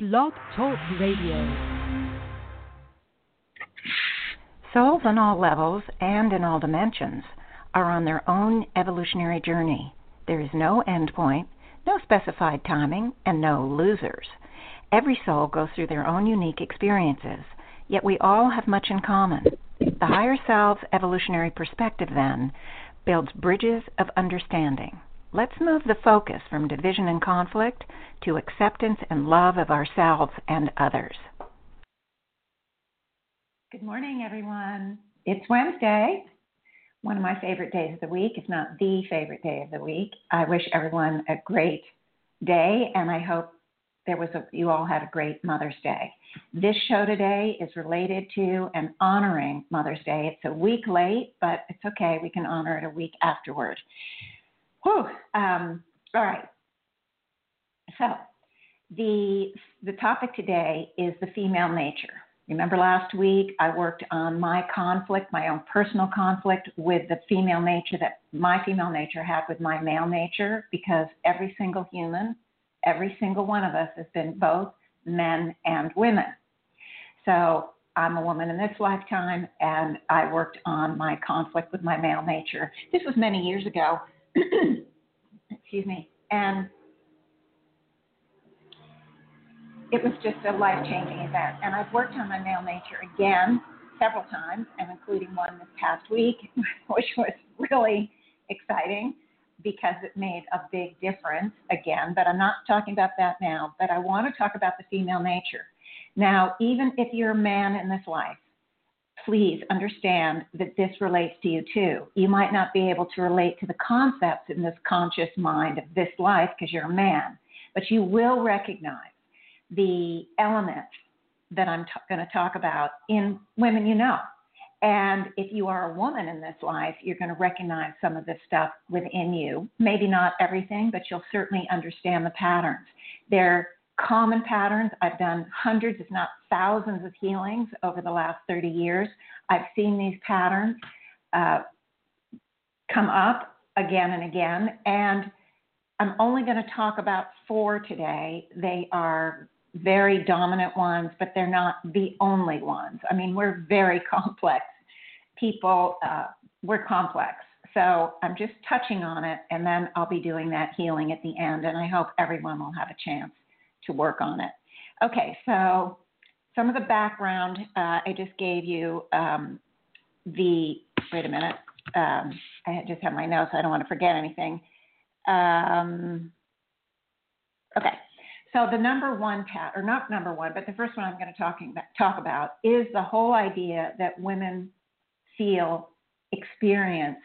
Blog Talk Radio. Souls on all levels and in all dimensions are on their own evolutionary journey. There is no end point, no specified timing, and no losers. Every soul goes through their own unique experiences, yet we all have much in common. The higher self's evolutionary perspective, then, builds bridges of understanding. Let's move the focus from division and conflict to acceptance and love of ourselves and others. Good morning, everyone. It's Wednesday, one of my favorite days of the week, if not the favorite day of the week. I wish everyone a great day, and I hope there was a, you all had a great Mother's Day. This show today is related to and honoring Mother's Day. It's a week late, but it's okay. We can honor it a week afterward. Whew. Um, all right. So the the topic today is the female nature. Remember last week I worked on my conflict, my own personal conflict with the female nature that my female nature had with my male nature because every single human, every single one of us has been both men and women. So I'm a woman in this lifetime and I worked on my conflict with my male nature. This was many years ago excuse me, and it was just a life changing event. And I've worked on my male nature again several times, and including one this past week, which was really exciting because it made a big difference again. But I'm not talking about that now, but I want to talk about the female nature. Now, even if you're a man in this life, please understand that this relates to you too. You might not be able to relate to the concepts in this conscious mind of this life because you're a man, but you will recognize the elements that I'm t- going to talk about in women you know. And if you are a woman in this life, you're going to recognize some of this stuff within you. Maybe not everything, but you'll certainly understand the patterns. They're common patterns. I've done hundreds, if not thousands, of healings over the last 30 years. I've seen these patterns uh, come up again and again, and I'm only going to talk about four today. They are very dominant ones, but they're not the only ones. I mean, we're very complex people, uh, we're complex. So I'm just touching on it, and then I'll be doing that healing at the end, and I hope everyone will have a chance to work on it. Okay, so some of the background uh, I just gave you. Um, the wait a minute. Um, I just have my notes. I don't want to forget anything. Um, okay, so the number one pat, or not number one, but the first one I'm going to talking talk about is the whole idea that women feel, experience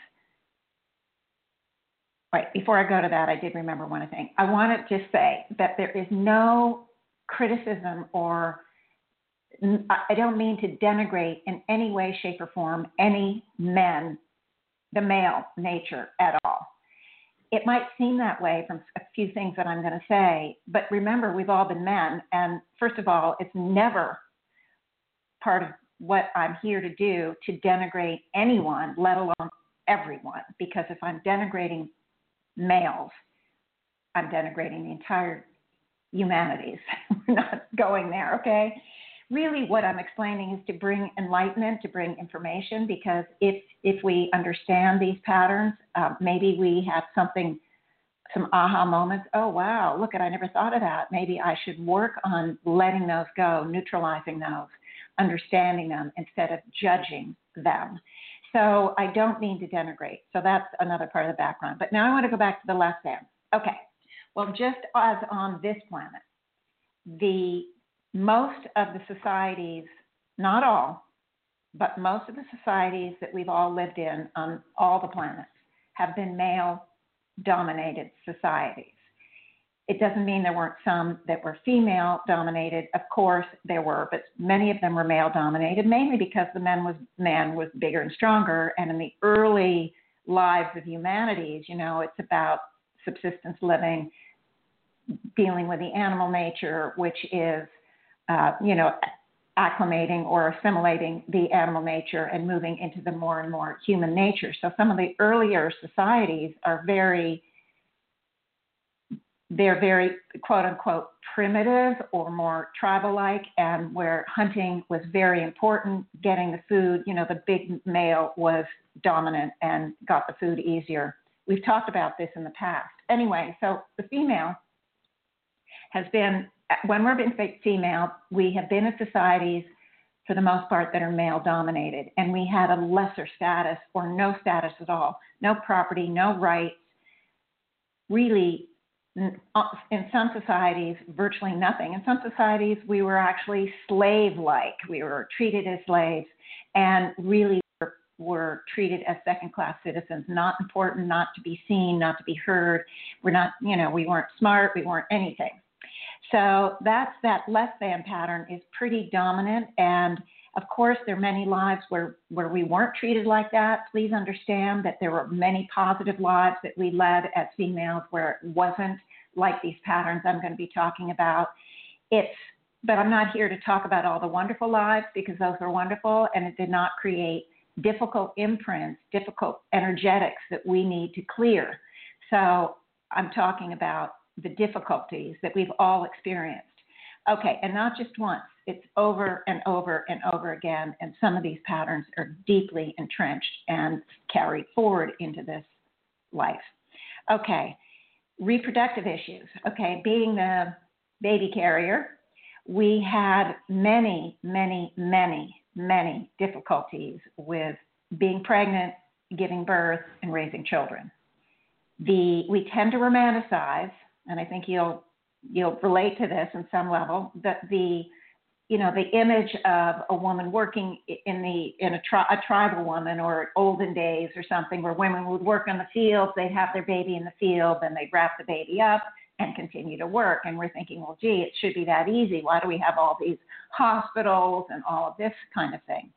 Right, before I go to that, I did remember one thing. I want to just say that there is no criticism or I don't mean to denigrate in any way, shape, or form any men, the male nature at all. It might seem that way from a few things that I'm going to say, but remember, we've all been men. And first of all, it's never part of what I'm here to do to denigrate anyone, let alone everyone. Because if I'm denigrating males, I'm denigrating the entire humanities. We're not going there, okay? Really, what I'm explaining is to bring enlightenment, to bring information, because if if we understand these patterns, uh, maybe we have something, some aha moments. Oh wow, look at I never thought of that. Maybe I should work on letting those go, neutralizing those, understanding them instead of judging them. So I don't mean to denigrate. So that's another part of the background. But now I want to go back to the lesson. Okay. Well, just as on this planet, the most of the societies, not all, but most of the societies that we've all lived in on all the planets have been male dominated societies. It doesn't mean there weren't some that were female dominated. Of course, there were, but many of them were male dominated, mainly because the men was man was bigger and stronger. And in the early lives of humanities, you know, it's about subsistence living, dealing with the animal nature, which is, uh, you know, acclimating or assimilating the animal nature and moving into the more and more human nature. So some of the earlier societies are very they're very quote unquote primitive or more tribal like, and where hunting was very important, getting the food, you know, the big male was dominant and got the food easier. We've talked about this in the past. Anyway, so the female has been, when we're being female, we have been in societies for the most part that are male dominated, and we had a lesser status or no status at all, no property, no rights, really in some societies, virtually nothing. In some societies, we were actually slave like. We were treated as slaves and really were, were treated as second class citizens, not important, not to be seen, not to be heard. We're not, you know, we weren't smart, we weren't anything. So that's that less than pattern is pretty dominant. And of course, there are many lives where, where we weren't treated like that. Please understand that there were many positive lives that we led as females where it wasn't like these patterns I'm going to be talking about. It's, but I'm not here to talk about all the wonderful lives because those are wonderful and it did not create difficult imprints, difficult energetics that we need to clear. So I'm talking about the difficulties that we've all experienced. Okay, and not just once, it's over and over and over again. And some of these patterns are deeply entrenched and carried forward into this life. Okay, reproductive issues. Okay, being the baby carrier, we had many, many, many, many difficulties with being pregnant, giving birth, and raising children. The we tend to romanticize, and I think you'll you'll relate to this in some level that the you know the image of a woman working in the in a, tri- a tribal woman or olden days or something where women would work in the fields they'd have their baby in the field and they'd wrap the baby up and continue to work and we're thinking well gee it should be that easy why do we have all these hospitals and all of this kind of thing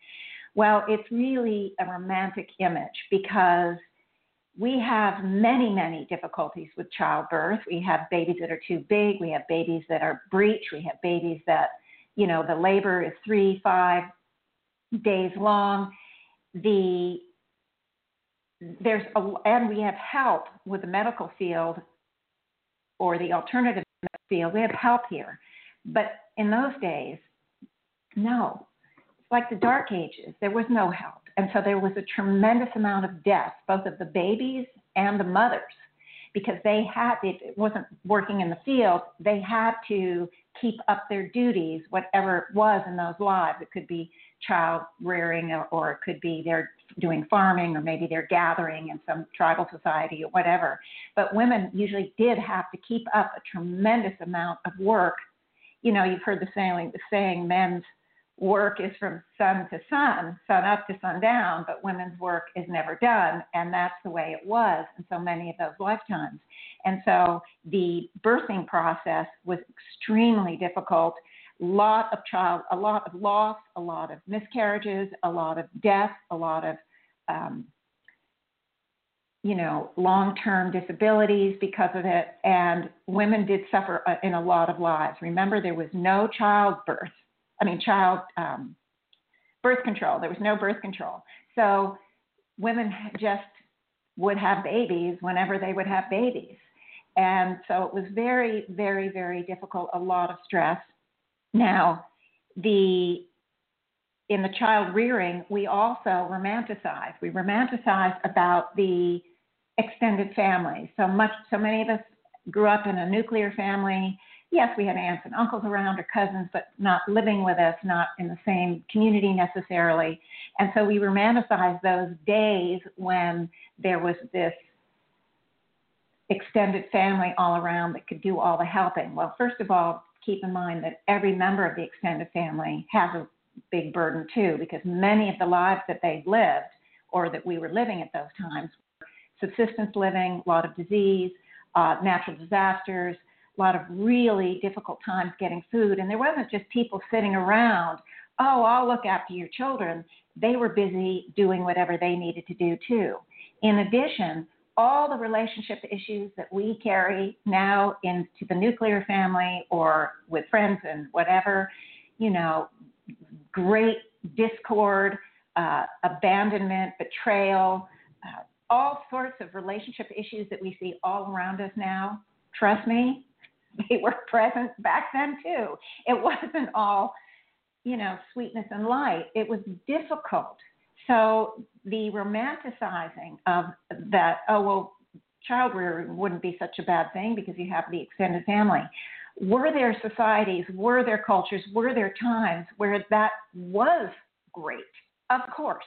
well it's really a romantic image because we have many, many difficulties with childbirth. We have babies that are too big. We have babies that are breech. We have babies that, you know, the labor is three, five days long. The there's a, and we have help with the medical field or the alternative field. We have help here, but in those days, no. It's like the Dark Ages. There was no help and so there was a tremendous amount of death, both of the babies and the mothers, because they had, it wasn't working in the field, they had to keep up their duties, whatever it was in those lives. It could be child rearing, or, or it could be they're doing farming, or maybe they're gathering in some tribal society or whatever. But women usually did have to keep up a tremendous amount of work. You know, you've heard the saying, the saying, men's work is from sun to sun, sun up to sun down, but women's work is never done. And that's the way it was in so many of those lifetimes. And so the birthing process was extremely difficult. Lot of child, a lot of loss, a lot of miscarriages, a lot of death, a lot of um, you know, long-term disabilities because of it, and women did suffer uh, in a lot of lives. Remember, there was no childbirth I mean, child um, birth control. There was no birth control. So women just would have babies whenever they would have babies. And so it was very, very, very difficult, a lot of stress. Now, the in the child rearing, we also romanticize. We romanticize about the extended family. So much, so many of us grew up in a nuclear family yes, we had aunts and uncles around or cousins, but not living with us, not in the same community necessarily. And so we romanticized those days when there was this extended family all around that could do all the helping. Well, first of all, keep in mind that every member of the extended family has a big burden too, because many of the lives that they lived or that we were living at those times were subsistence living, a lot of disease, uh, natural disasters, lot of really difficult times getting food. And there wasn't just people sitting around, oh, I'll look after your children. They were busy doing whatever they needed to do too. In addition, all the relationship issues that we carry now into the nuclear family or with friends and whatever, you know, great discord, uh, abandonment, betrayal, uh, all sorts of relationship issues that we see all around us now. Trust me, they were present back then too. It wasn't all, you know, sweetness and light. It was difficult. So the romanticizing of that, oh well, child rearing wouldn't be such a bad thing because you have the extended family. Were there societies, were there cultures, were there times where that was great? Of course,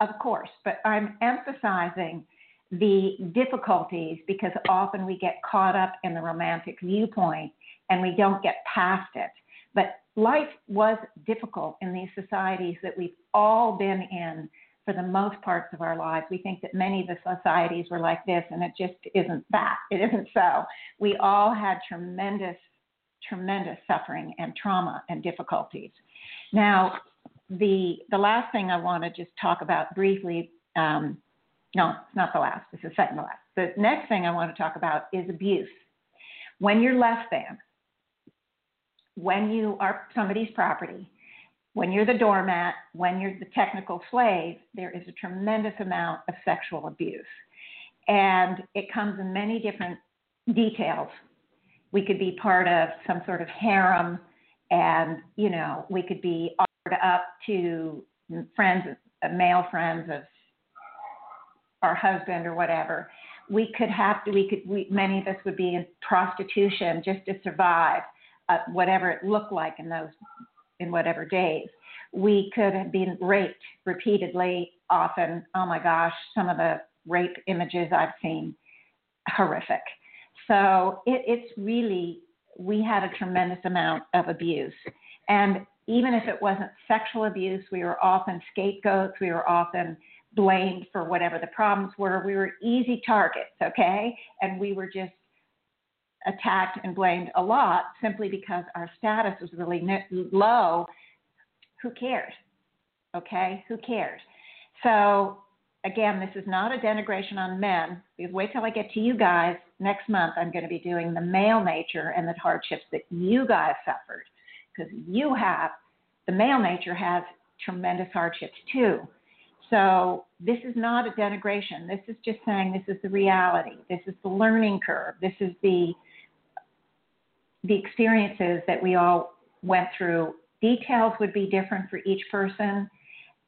of course. But I'm emphasizing the difficulties because often we get caught up in the romantic viewpoint and we don't get past it. But life was difficult in these societies that we've all been in for the most parts of our lives. We think that many of the societies were like this, and it just isn't that. It isn't so. We all had tremendous, tremendous suffering and trauma and difficulties. Now, the the last thing I want to just talk about briefly. Um, no, it's not the last. It's the second to last. The next thing I want to talk about is abuse. When you're less than, when you are somebody's property, when you're the doormat, when you're the technical slave, there is a tremendous amount of sexual abuse. And it comes in many different details. We could be part of some sort of harem, and, you know, we could be offered up to friends, male friends of our husband or whatever. We could have to, we could, we, many of us would be in prostitution just to survive, uh, whatever it looked like in those in whatever days. We could have been raped repeatedly, often. Oh my gosh, some of the rape images I've seen, horrific. So it, it's really, we had a tremendous amount of abuse. And even if it wasn't sexual abuse, we were often scapegoats, we were often blamed for whatever the problems were. We were easy targets, okay? And we were just attacked and blamed a lot simply because our status was really low. Who cares? Okay, who cares? So, again, this is not a denigration on men because wait till I get to you guys next month. I'm going to be doing the male nature and the hardships that you guys suffered because you have the male nature has tremendous hardships too. So this is not a denigration. This is just saying this is the reality. This is the learning curve. This is the the experiences that we all went through. Details would be different for each person,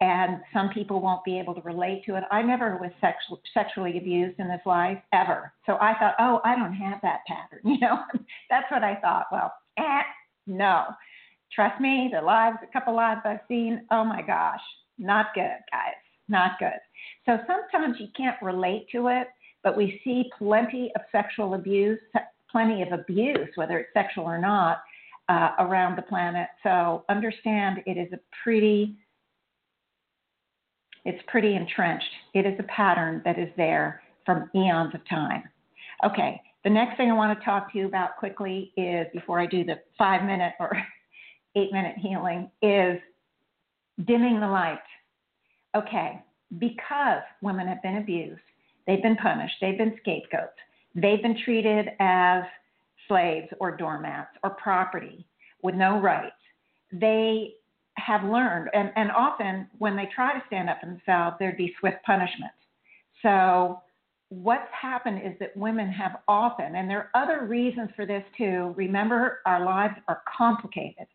and some people won't be able to relate to it. I never was sexual, sexually abused in this life ever, so I thought, oh, I don't have that pattern. You know, that's what I thought. Well, eh, no. Trust me, the lives, a couple lives I've seen, oh my gosh, not good, guys, not good. So sometimes you can't relate to it, but we see plenty of sexual abuse, plenty of abuse, whether it's sexual or not, uh, around the planet. So understand it is a pretty it's pretty entrenched. It is a pattern that is there from eons of time. Okay, the next thing I want to talk to you about quickly is before I do the five minute or eight minute healing is dimming the light. Okay, because women have been abused, they've been punished, they've been scapegoats, They've been treated as slaves or doormats or property with no rights. They have learned, and, and often when they try to stand up themselves, there'd be swift punishment. So, what's happened is that women have often, and there are other reasons for this too. Remember, our lives are complicated.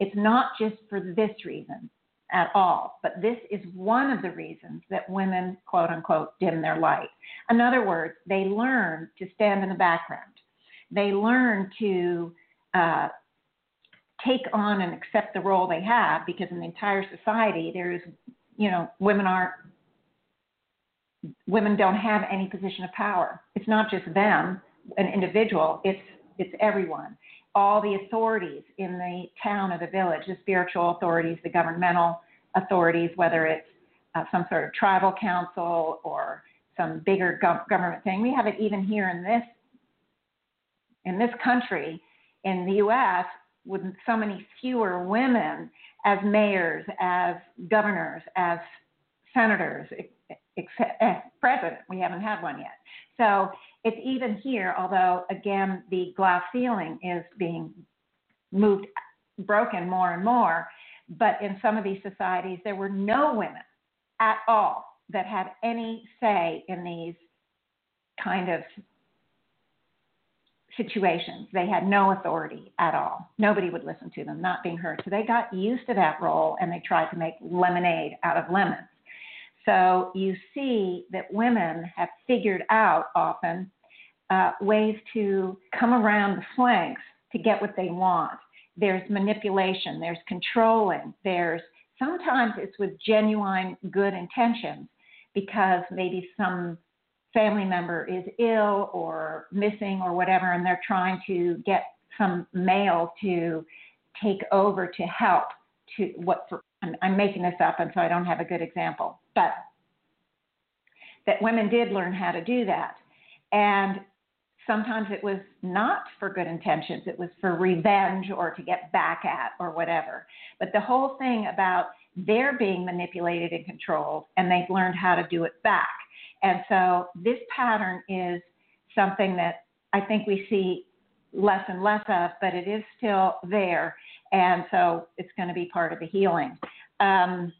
It's not just for this reason at all. But this is one of the reasons that women, quote unquote, dim their light. In other words, they learn to stand in the background. They learn to uh, take on and accept the role they have because in the entire society, there is, you know, women aren't. Women don't have any position of power. It's not just them, an individual. It's it's everyone all the authorities in the town or the village, the spiritual authorities, the governmental authorities, whether it's uh, some sort of tribal council or some bigger gov- government thing. We have it even here in this in this country, in the U.S., with so many fewer women as mayors, as governors, as senators, except, eh, president. We haven't had one yet. So it's even here, although again the glass ceiling is being moved, broken more and more. But in some of these societies, there were no women at all that had any say in these kind of situations. They had no authority at all. Nobody would listen to them, not being heard. So they got used to that role and they tried to make lemonade out of lemons. So you see that women have figured out often uh, ways to come around the flanks to get what they want. There's manipulation, there's controlling, there's sometimes it's with genuine good intentions because maybe some family member is ill or missing or whatever, and they're trying to get some male to take over to help to what for I'm, I'm making this up and so I don't have a good example, but that women did learn how to do that. And sometimes it was not for good intentions, it was for revenge or to get back at or whatever. But the whole thing about they're being manipulated and controlled and they've learned how to do it back. And so this pattern is something that I think we see less and less of, but it is still there. And so it's going to be part of the healing. Um,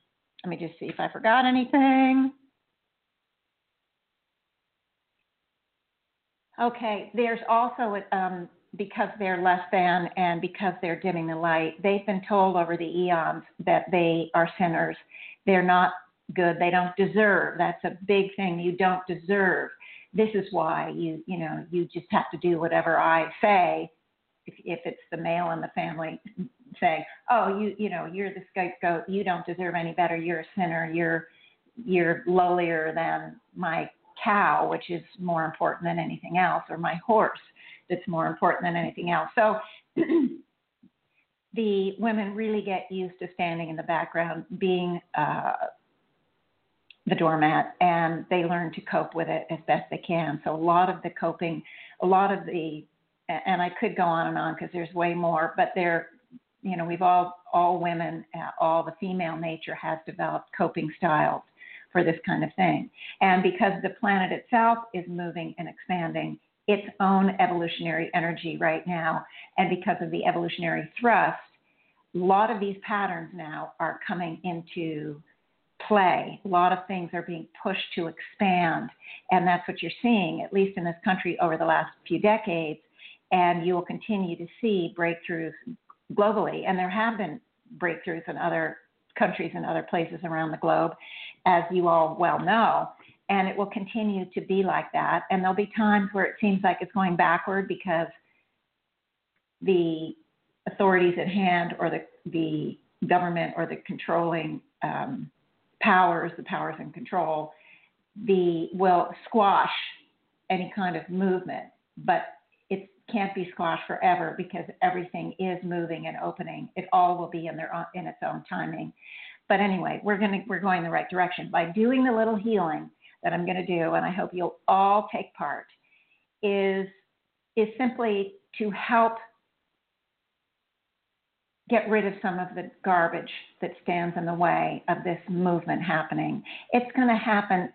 let me just see if I forgot anything. Okay, there's also um, because they're less than and because they're dimming the light, they've been told over the eons that they are sinners. They're not good. They don't deserve. That's a big thing. You don't deserve. This is why you you know you just have to do whatever I say. If, if it's the male in the family saying, "Oh, you you know you're the scapegoat. You don't deserve any better. You're a sinner. You're you're lowlier than my cow, which is more important than anything else, or my horse, that's more important than anything else. So the women really get used to standing in the background, being uh, the doormat, and they learn to cope with it as best they can. So a lot of the coping, a lot of the, and I could go on and on because there's way more, but there, you know, we've all, all women, uh, all the female nature has developed coping styles for this kind of thing. And because the planet itself is moving and expanding its own evolutionary energy right now, and because of the evolutionary thrust, a lot of these patterns now are coming into play. A lot of things are being pushed to expand, and that's what you're seeing, at least in this country, over the last few decades. And you will continue to see breakthroughs globally, and there have been breakthroughs in other countries and other places around the globe, as you all well know. And it will continue to be like that. And there'll be times where it seems like it's going backward because the authorities at hand or the, the government or the controlling um, powers, the powers in control, the will squash any kind of movement. But can't be squashed forever because everything is moving and opening. It all will be in their in its own timing. But anyway, we're going we're going the right direction by doing the little healing that I'm going to do, and I hope you'll all take part. Is is simply to help get rid of some of the garbage that stands in the way of this movement happening. It's going to happen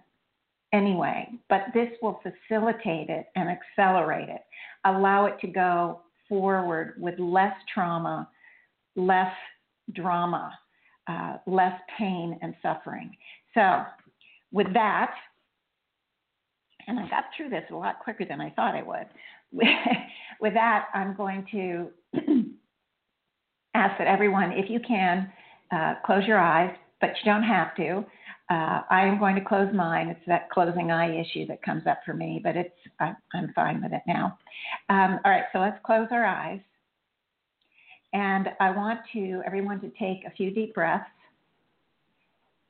anyway, but this will facilitate it and accelerate it, allow it to go forward with less trauma, less drama, uh, less pain and suffering. So, with that, and I got through this a lot quicker than I thought I would. with that, I'm going to ask that everyone, if you can, uh, close your eyes, but you don't have to. Uh, I am going to close mine. It's that closing eye issue that comes up for me, but it's I, am fine with it now. Um, all right, so let's close our eyes. And I want to everyone to take a few deep breaths.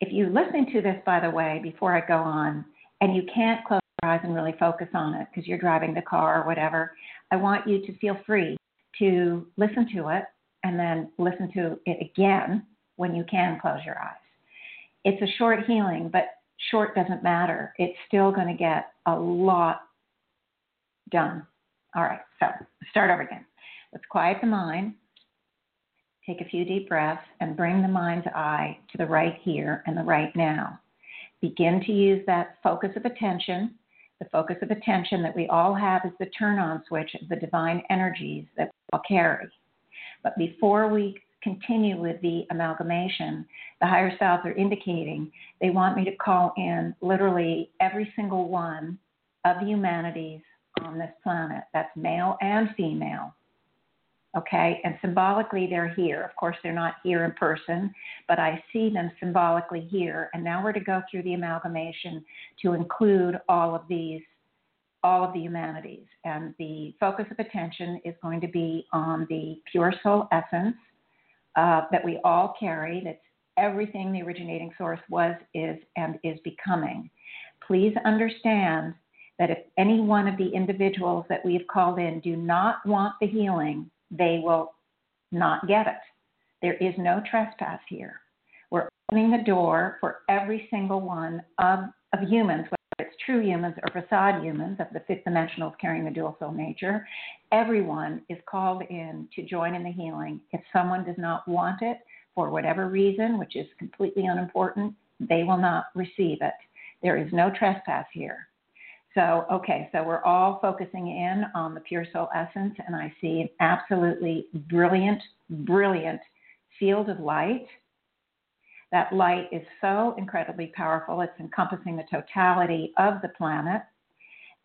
If you're listening to this, by the way, before I go on, and you can't close your eyes and really focus on it because you're driving the car or whatever, I want you to feel free to listen to it and then listen to it again when you can close your eyes. It's a short healing, but short doesn't matter. It's still going to get a lot done. All right, so start over again. Let's quiet the mind. Take a few deep breaths and bring the mind's eye to the right here and the right now. Begin to use that focus of attention. The focus of attention that we all have is the turn on switch of the divine energies that we all carry. But before we continue with the amalgamation, the higher selves are indicating they want me to call in literally every single one of the humanities on this planet. That's male and female. Okay, and symbolically they're here. Of course, they're not here in person, but I see them symbolically here. And now we're to go through the amalgamation to include all of these, all of the humanities. And the focus of attention is going to be on the pure soul essence uh, that we all carry. That's everything the originating source was, is, and is becoming. Please understand that if any one of the individuals that we've called in do not want the healing, they will not get it. There is no trespass here. We're opening the door for every single one of, of humans, true humans or facade humans of the fifth dimensionals carrying the dual soul nature. Everyone is called in to join in the healing. If someone does not want it for whatever reason, which is completely unimportant, they will not receive it. There is no trespass here. So, okay, so we're all focusing in on the pure soul essence, and I see an absolutely brilliant, brilliant field of light. That light is so incredibly powerful, it's encompassing the totality of the planet.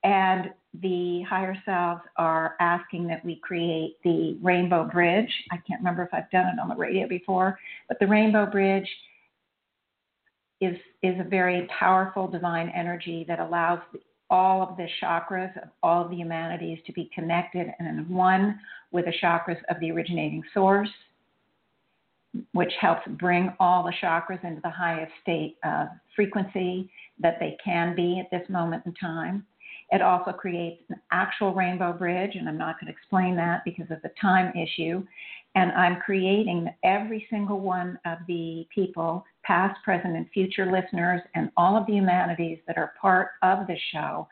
And the higher selves are asking that we create the rainbow bridge. I can't remember if I've done it on the radio before, but the rainbow bridge is, is a very powerful divine energy that allows all of the chakras of all of the humanities to be connected and in one with the chakras of the originating source, which helps bring all the chakras into the highest state of frequency that they can be at this moment in time. It also creates an actual rainbow bridge, and I'm not going to explain that because of the time issue. And I'm creating every single one of the people, past, present, and future listeners, and all of the humanities that are part of the show.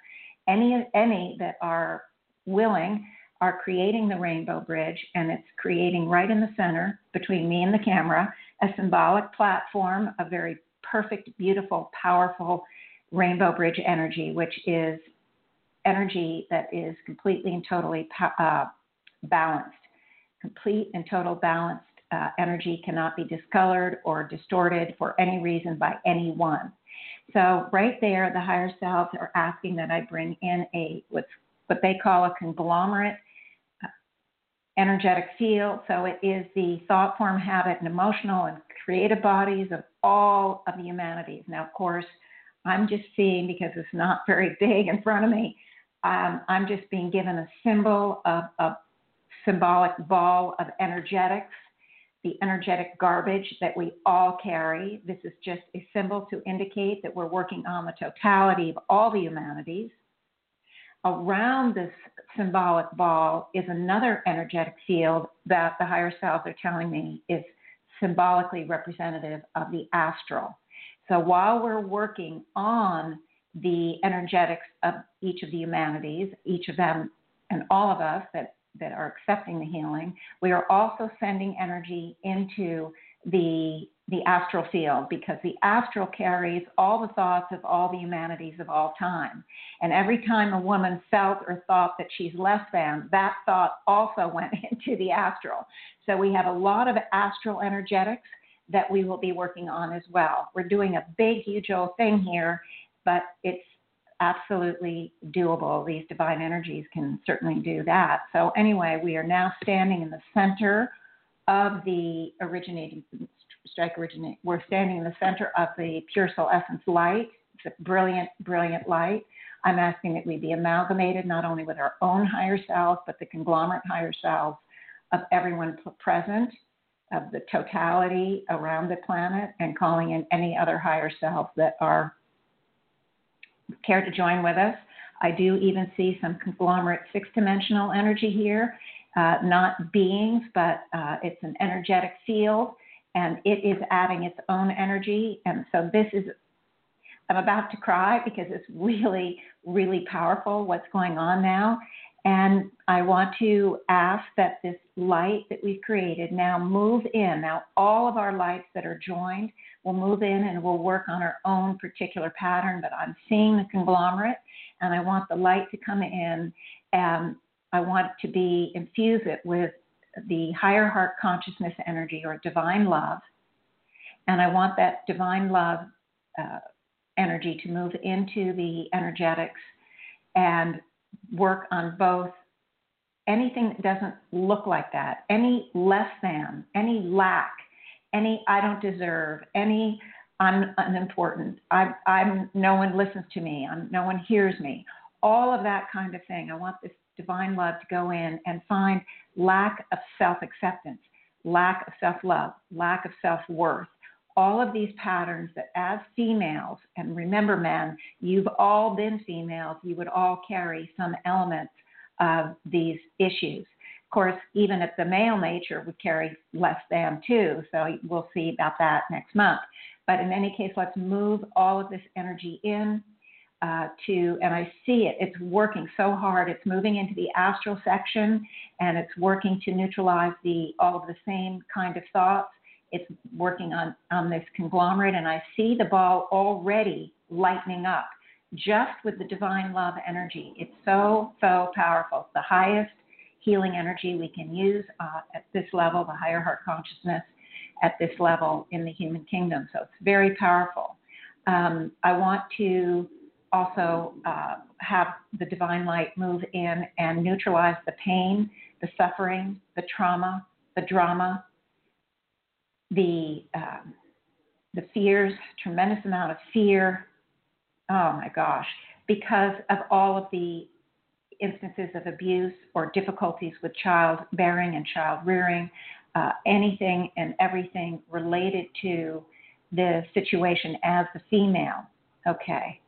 Any, any that are willing are creating the rainbow bridge, and it's creating right in the center between me and the camera a symbolic platform, a very perfect, beautiful, powerful rainbow bridge energy, which is energy that is completely and totally uh, balanced. Complete and total balanced uh, energy cannot be discolored or distorted for any reason by anyone. So right there, the higher selves are asking that I bring in a what's what they call a conglomerate energetic field. So it is the thought form, habit, and emotional and creative bodies of all of the humanities. Now, of course, I'm just seeing because it's not very big in front of me um, I'm just being given a symbol of a symbolic ball of energetics, the energetic garbage that we all carry. This is just a symbol to indicate that we're working on the totality of all the humanities. Around this symbolic ball is another energetic field that the higher selves are telling me is symbolically representative of the astral. So while we're working on the energetics of each of the humanities, each of them and all of us that, that are accepting the healing, we are also sending energy into the the astral field because the astral carries all the thoughts of all the humanities of all time. And every time a woman felt or thought that she's less than, that thought also went into the astral. So we have a lot of astral energetics that we will be working on as well. We're doing a big, huge old thing here, but it's absolutely doable. These divine energies can certainly do that. So, anyway, we are now standing in the center of the originating strike originate. We're standing in the center of the pure soul essence light. It's a brilliant, brilliant light. I'm asking that we be amalgamated not only with our own higher selves, but the conglomerate higher selves of everyone present, of the totality around the planet, and calling in any other higher selves that are care to join with us. I do even see some conglomerate six dimensional energy here, uh, not beings, but uh, it's an energetic field and it is adding its own energy. And so this is, I'm about to cry because it's really, really powerful what's going on now. And I want to ask that this light that we've created now move in. Now, all of our lights that are joined will move in and we'll work on our own particular pattern. But I'm seeing the conglomerate and I want the light to come in and I want to be infuse it with the higher heart consciousness energy or divine love. And I want that divine love uh, energy to move into the energetics and work on both anything that doesn't look like that, any less than, any lack, any I don't deserve, any I'm unimportant, I, I'm no one listens to me, I'm, no one hears me, all of that kind of thing. I want this divine love to go in and find lack of self acceptance, lack of self love, lack of self worth. All of these patterns that, as females, and remember, men, you've all been females, you would all carry some elements of these issues. Of course, even if the male nature would carry less than too, so we'll see about that next month. But in any case, let's move all of this energy in uh, to, and I see it, it's working so hard. It's moving into the astral section and it's working to neutralize the all of the same kind of thoughts. It's working on, on this conglomerate, and I see the ball already lightening up just with the divine love energy. It's so, so powerful. It's the highest healing energy we can use uh, at this level, the higher heart consciousness at this level in the human kingdom. So it's very powerful. Um, I want to also uh, have the divine light move in and neutralize the pain, the suffering, the trauma, the drama, the um, the fears, tremendous amount of fear. Oh my gosh, because of all of the instances of abuse or difficulties with childbearing and child rearing, uh, anything and everything related to the situation as the female. Okay.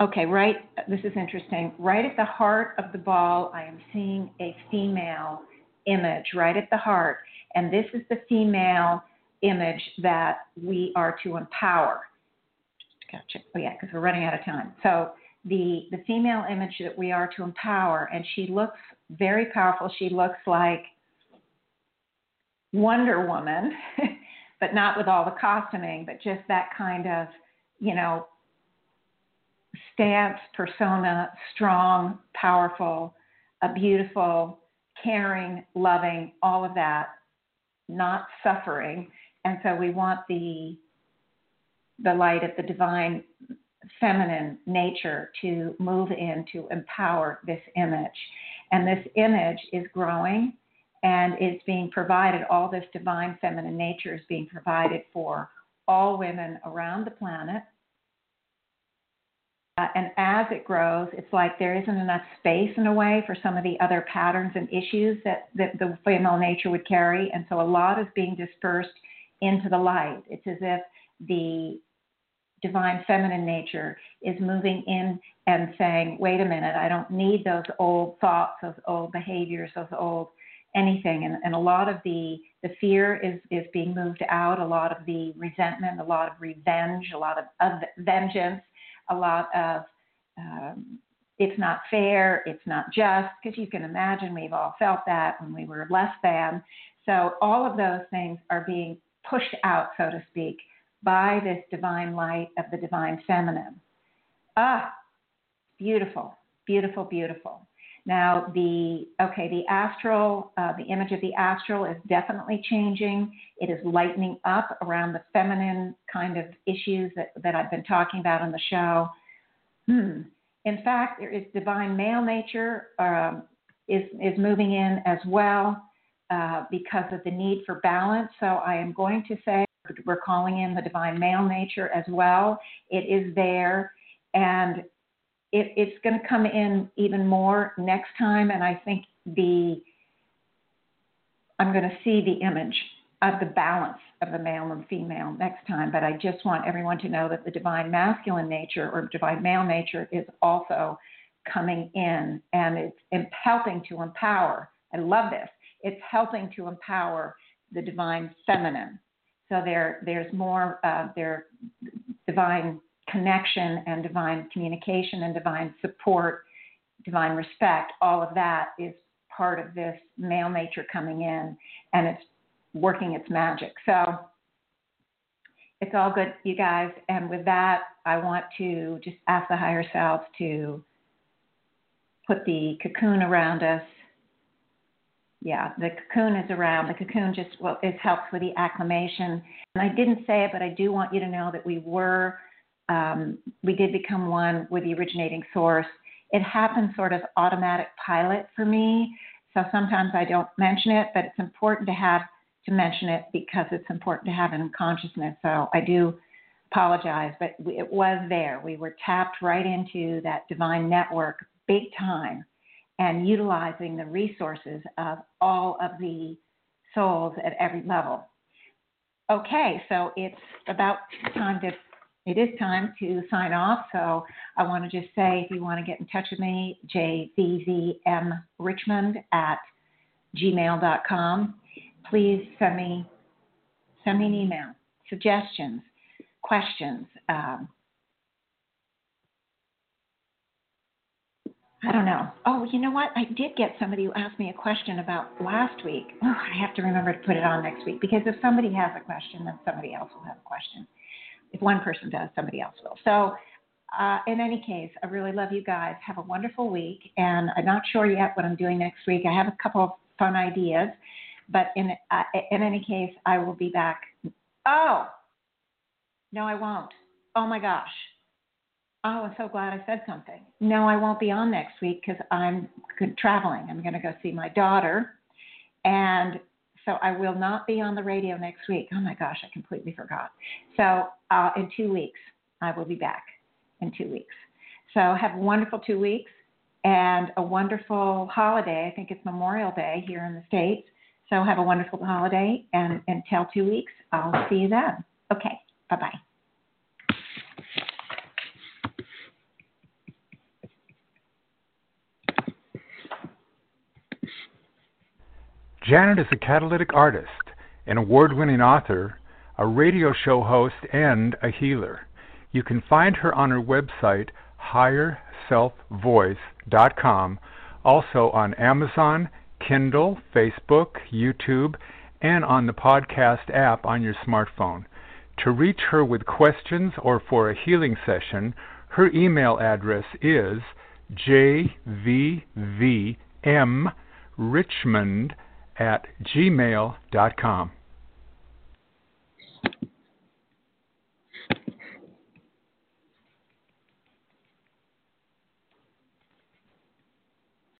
Okay, right, this is interesting. Right at the heart of the ball, I am seeing a female image right at the heart. And this is the female image that we are to empower. Just catch it. Oh, yeah, because we're running out of time. So, the, the female image that we are to empower, and she looks very powerful. She looks like Wonder Woman, but not with all the costuming, but just that kind of, you know, stance, persona, strong, powerful, beautiful, caring, loving, all of that, not suffering. And so we want the the light of the divine feminine nature to move in to empower this image. And this image is growing and is being provided, all this divine feminine nature is being provided for all women around the planet Uh, and as it grows, it's like there isn't enough space in a way for some of the other patterns and issues that, that the female nature would carry. And so a lot is being dispersed into the light. It's as if the divine feminine nature is moving in and saying, wait a minute, I don't need those old thoughts, those old behaviors, those old anything. And, and a lot of the, the fear is, is being moved out, a lot of the resentment, a lot of revenge, a lot of, of vengeance a lot of um, it's not fair, it's not just, because you can imagine we've all felt that when we were less than. So all of those things are being pushed out, so to speak, by this divine light of the divine feminine. Ah, beautiful, beautiful, beautiful. Now the okay, the astral, uh, the image of the astral is definitely changing. It is lightening up around the feminine kind of issues that, that I've been talking about on the show. Hmm. In fact, there is divine male nature um, is is moving in as well uh, because of the need for balance. So I am going to say we're calling in the divine male nature as well. It is there, and it, it's going to come in even more next time, and I think the I'm going to see the image of the balance of the male and female next time. But I just want everyone to know that the divine masculine nature or divine male nature is also coming in, and it's helping to empower. I love this. It's helping to empower the divine feminine. So there, there's more. Uh, there, divine connection and divine communication and divine support, divine respect, all of that is part of this male nature coming in and it's working its magic. So it's all good, you guys. And with that, I want to just ask the higher selves to put the cocoon around us. Yeah, the cocoon is around. The cocoon just well, it helps with the acclimation. And I didn't say it, but I do want you to know that we were um, we did become one with the originating source it happens sort of automatic pilot for me. So sometimes I don't mention it, but it's important to have to mention it because it's important to have it in consciousness. So I do apologize, but it was there. We were tapped right into that divine network big time and utilizing the resources of all of the souls at every level. Okay, so it's about time to it is time to sign off. So I want to just say if you want to get in touch with me, jvzmrichmond at gmail.com. Please send me send me an email, suggestions, questions. Um, I don't know. Oh, you know what? I did get somebody who asked me a question about last week. Oh, I have to remember to put it on next week because if somebody has a question, then somebody else will have a question. If one person does, somebody else will. So, uh, in any case, I really love you guys. Have a wonderful week. And I'm not sure yet what I'm doing next week. I have a couple of fun ideas. But in, uh, in any case, I will be back. Oh, no, I won't. Oh my gosh. Oh, I'm so glad I said something. No, I won't be on next week because I'm traveling. I'm going to go see my daughter. And so I will not be on the radio next week. Oh my gosh, I completely forgot. So uh, in two weeks, I will be back in two weeks. So have a wonderful two weeks and a wonderful holiday. I think it's Memorial Day here in the States. So have a wonderful holiday and until two weeks, I'll see you then. Okay, bye bye. Janet is a catalytic artist, an award winning author, a radio show host, and a healer. You can find her on her website, higherselfvoice.com, also on Amazon, Kindle, Facebook, YouTube, and on the podcast app on your smartphone. To reach her with questions or for a healing session, her email address is jvvmrichmond at gmail.com.